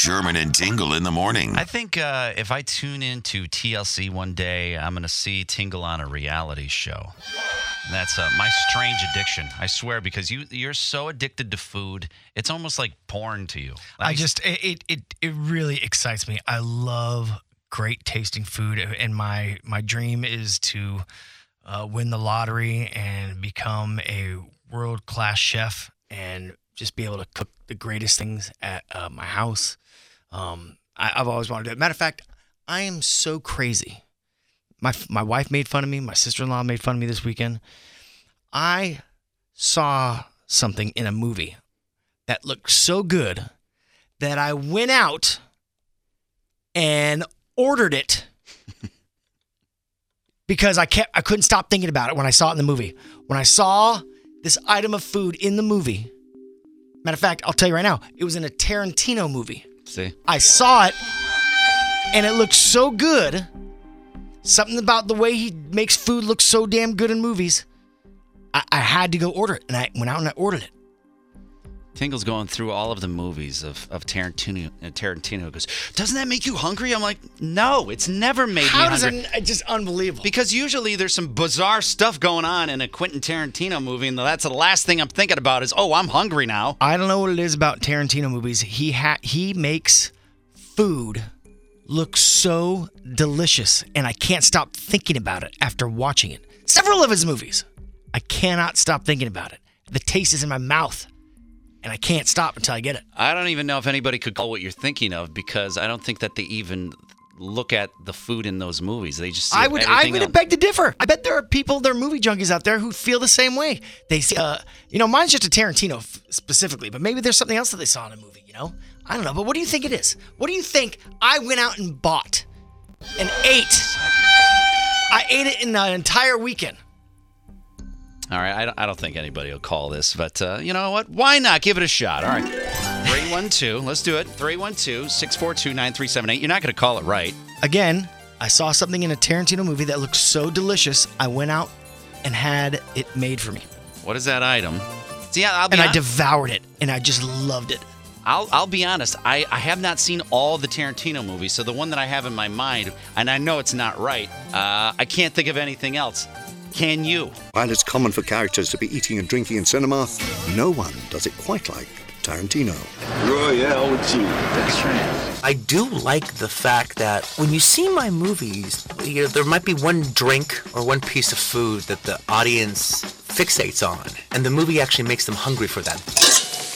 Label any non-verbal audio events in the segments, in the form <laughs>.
Sherman and Tingle in the morning. I think uh, if I tune into TLC one day, I'm going to see Tingle on a reality show. And that's uh, my strange addiction. I swear, because you you're so addicted to food, it's almost like porn to you. I just it, it it it really excites me. I love great tasting food, and my my dream is to uh, win the lottery and become a world class chef and just be able to cook the greatest things at uh, my house. Um, I, I've always wanted to. do it. Matter of fact, I am so crazy. My my wife made fun of me. My sister in law made fun of me this weekend. I saw something in a movie that looked so good that I went out and ordered it <laughs> because I kept I couldn't stop thinking about it when I saw it in the movie. When I saw this item of food in the movie, matter of fact, I'll tell you right now, it was in a Tarantino movie. see. I saw it and it looked so good. Something about the way he makes food look so damn good in movies. I, I had to go order it, and I went out and I ordered it. Tingle's going through all of the movies of, of Tarantino. And Tarantino goes, Doesn't that make you hungry? I'm like, No, it's never made me How does hungry. it? It's just unbelievable. Because usually there's some bizarre stuff going on in a Quentin Tarantino movie, and that's the last thing I'm thinking about is, oh, I'm hungry now. I don't know what it is about Tarantino movies. He ha- he makes food look so delicious, and I can't stop thinking about it after watching it. Several of his movies, I cannot stop thinking about it. The taste is in my mouth, and I can't stop until I get it. I don't even know if anybody could call what you're thinking of because I don't think that they even look at the food in those movies. They just see I would I would else. beg to differ. I bet there are people, there are movie junkies out there who feel the same way. They see, uh, you know, mine's just a Tarantino f- specifically, but maybe there's something else that they saw in a movie. You know, I don't know. But what do you think it is? What do you think I went out and bought and ate? I ate it in an entire weekend. All right, I don't, I don't think anybody will call this, but uh, you know what? Why not give it a shot? All right. 312, let's do it. 312 642 9378. You're not going to call it right. Again, I saw something in a Tarantino movie that looked so delicious. I went out and had it made for me, What is that item? See, I'll be and I devoured it, and I just loved it. I'll, I'll be honest. I, I have not seen all the Tarantino movies, so the one that I have in my mind, and I know it's not right, uh, I can't think of anything else. Can you? While it's common for characters to be eating and drinking in cinema, no one does it quite like Tarantino. I do like the fact that when you see my movies, you know, there might be one drink or one piece of food that the audience fixates on, and the movie actually makes them hungry for that.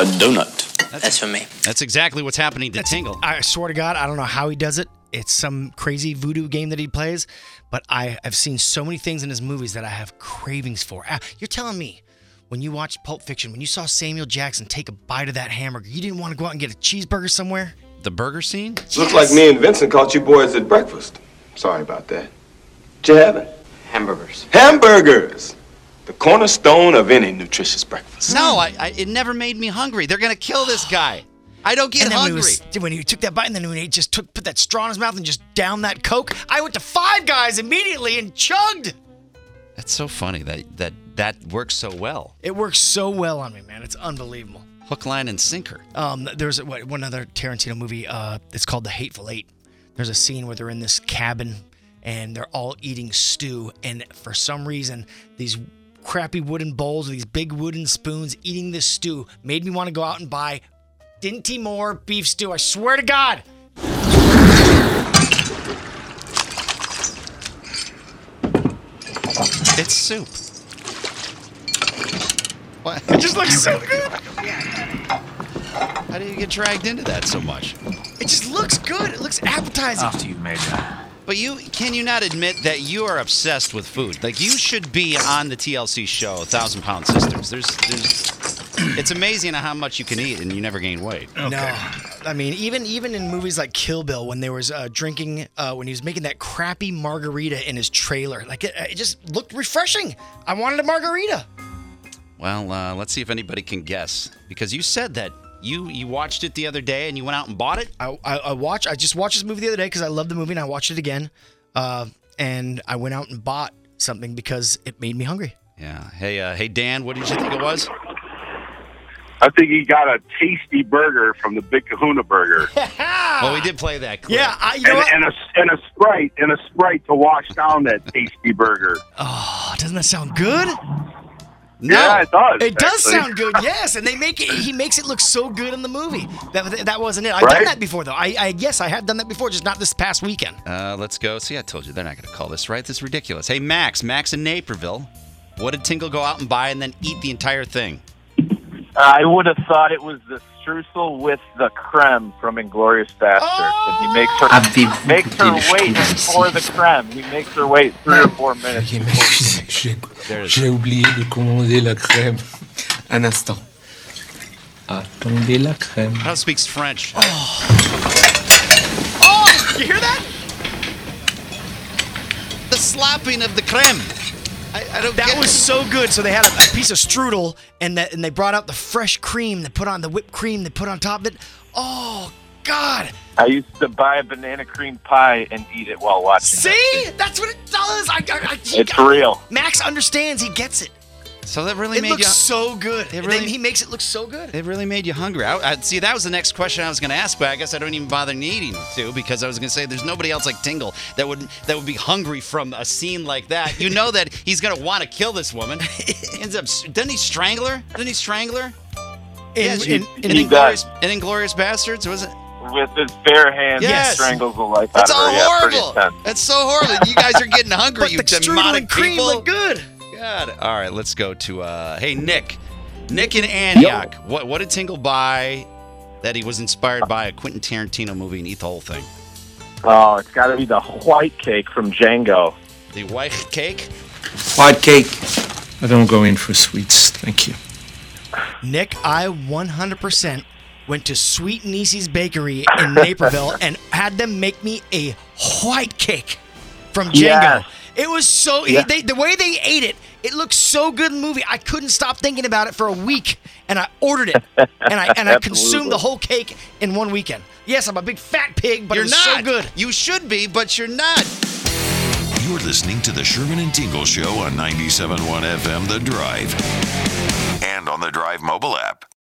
A donut. That's for me. That's exactly what's happening to Tingle. I swear to God, I don't know how he does it. It's some crazy voodoo game that he plays, but I have seen so many things in his movies that I have cravings for. Ah, You're telling me when you watched Pulp Fiction, when you saw Samuel Jackson take a bite of that hamburger, you didn't want to go out and get a cheeseburger somewhere? The burger scene? Looks like me and Vincent caught you boys at breakfast. Sorry about that. What you having? Hamburgers. Hamburgers! The cornerstone of any nutritious breakfast. No, I, I, it never made me hungry. They're going to kill this guy. I don't get and hungry. when he, was, when he took that bite and then when he just took put that straw in his mouth and just down that Coke, I went to Five Guys immediately and chugged. That's so funny that, that that works so well. It works so well on me, man. It's unbelievable. Hook, line, and sinker. Um, there's what, one other Tarantino movie. Uh, it's called The Hateful Eight. There's a scene where they're in this cabin and they're all eating stew, and for some reason, these crappy wooden bowls with these big wooden spoons eating this stew made me want to go out and buy Dinty Moore beef stew. I swear to God. It's soup. What? It just looks so <laughs> good. How do you get dragged into that so much? It just looks good. It looks appetizing. After you've made that. But you can you not admit that you are obsessed with food? Like you should be on the TLC show, Thousand Pound Sisters. There's, there's, it's amazing how much you can eat and you never gain weight. No, I mean, even even in movies like Kill Bill, when there was uh, drinking, uh, when he was making that crappy margarita in his trailer, like it, it just looked refreshing. I wanted a margarita. Well, uh, let's see if anybody can guess because you said that you you watched it the other day and you went out and bought it. I I, I watched. I just watched this movie the other day because I love the movie and I watched it again. Uh, and I went out and bought something because it made me hungry. Yeah. Hey, uh, hey, Dan, what did you think it was? I think he got a tasty burger from the Big Kahuna Burger. <laughs> Well, we did play that. Clip. Yeah, I, you know and, what? and a and a sprite and a sprite to wash down that tasty burger. Oh, doesn't that sound good? No. Yeah, it does. It does actually. sound good, yes, and they make it. He makes it look so good in the movie. That that wasn't it. I've done that before, though. I, I yes, I have done that before, just not this past weekend. Uh, let's go. See, I told you they're not going to call this right. This is ridiculous. Hey, Max, Max in Naperville. What did Tingle go out and buy and then eat the entire thing? I would have thought it was the streusel with the creme from Inglourious Basterds, and he makes her Avez-vous makes her wait for the creme. He makes her wait three or four minutes. Ok, <laughs> m'excusez, j'ai- There it is. j'ai oublié de commander la crème. Un instant. Attendez la crème. How speaks French? Oh. Oh, you hear that? The slapping of the creme. I, I don't That get was it. so good. So they had a, a piece of strudel, and that, and they brought out the fresh cream. They put on the whipped cream. They put on top of it. Oh God! I used to buy a banana cream pie and eat it while watching. See, that's what it does. I, I, I he It's real. Max understands. He gets it. So that really It made looks you. so good. It really- then he makes it look so good. It really made you hungry. I, I, see, that was the next question I was going to ask, but I guess I don't even bother needing to because I was going to say there's nobody else like Tingle that would that would be hungry from a scene like that. You know that he's going to want to kill this woman. <laughs> Ends up, doesn't he strangle her? Doesn't he strangle her? In, Yeah, in, in, in He Inglourious, in Inglourious Basterds, was it? With his bare hands, Yes. he strangles the life That's out of her. Yeah, pretty horrible. intense. That's so horrible. You guys are getting <laughs> hungry, but you the strudel demonic and cream people. look good. God. All right, let's go to uh hey Nick. Nick in Antioch. What what did Tingle buy that he was inspired by a Quentin Tarantino movie and eat the whole thing? Oh, it's got to be the white cake from Django. The white cake? White cake. I don't go in for sweets, thank you. Nick, I 100% went to Sweet Niecy's Bakery in Naperville <laughs> and had them make me a white cake from Django. Yes. It was so Yeah. they, the way they ate it. It looked so good in the movie. I couldn't stop thinking about it for a week, and I ordered it, and I and I <laughs> consumed the whole cake in one weekend. Yes, I'm a big fat pig, but you're it not. so good. You should be, but you're not. You're listening to the Sherman and Tingle Show on 97.1 FM The Drive and on the Drive mobile app.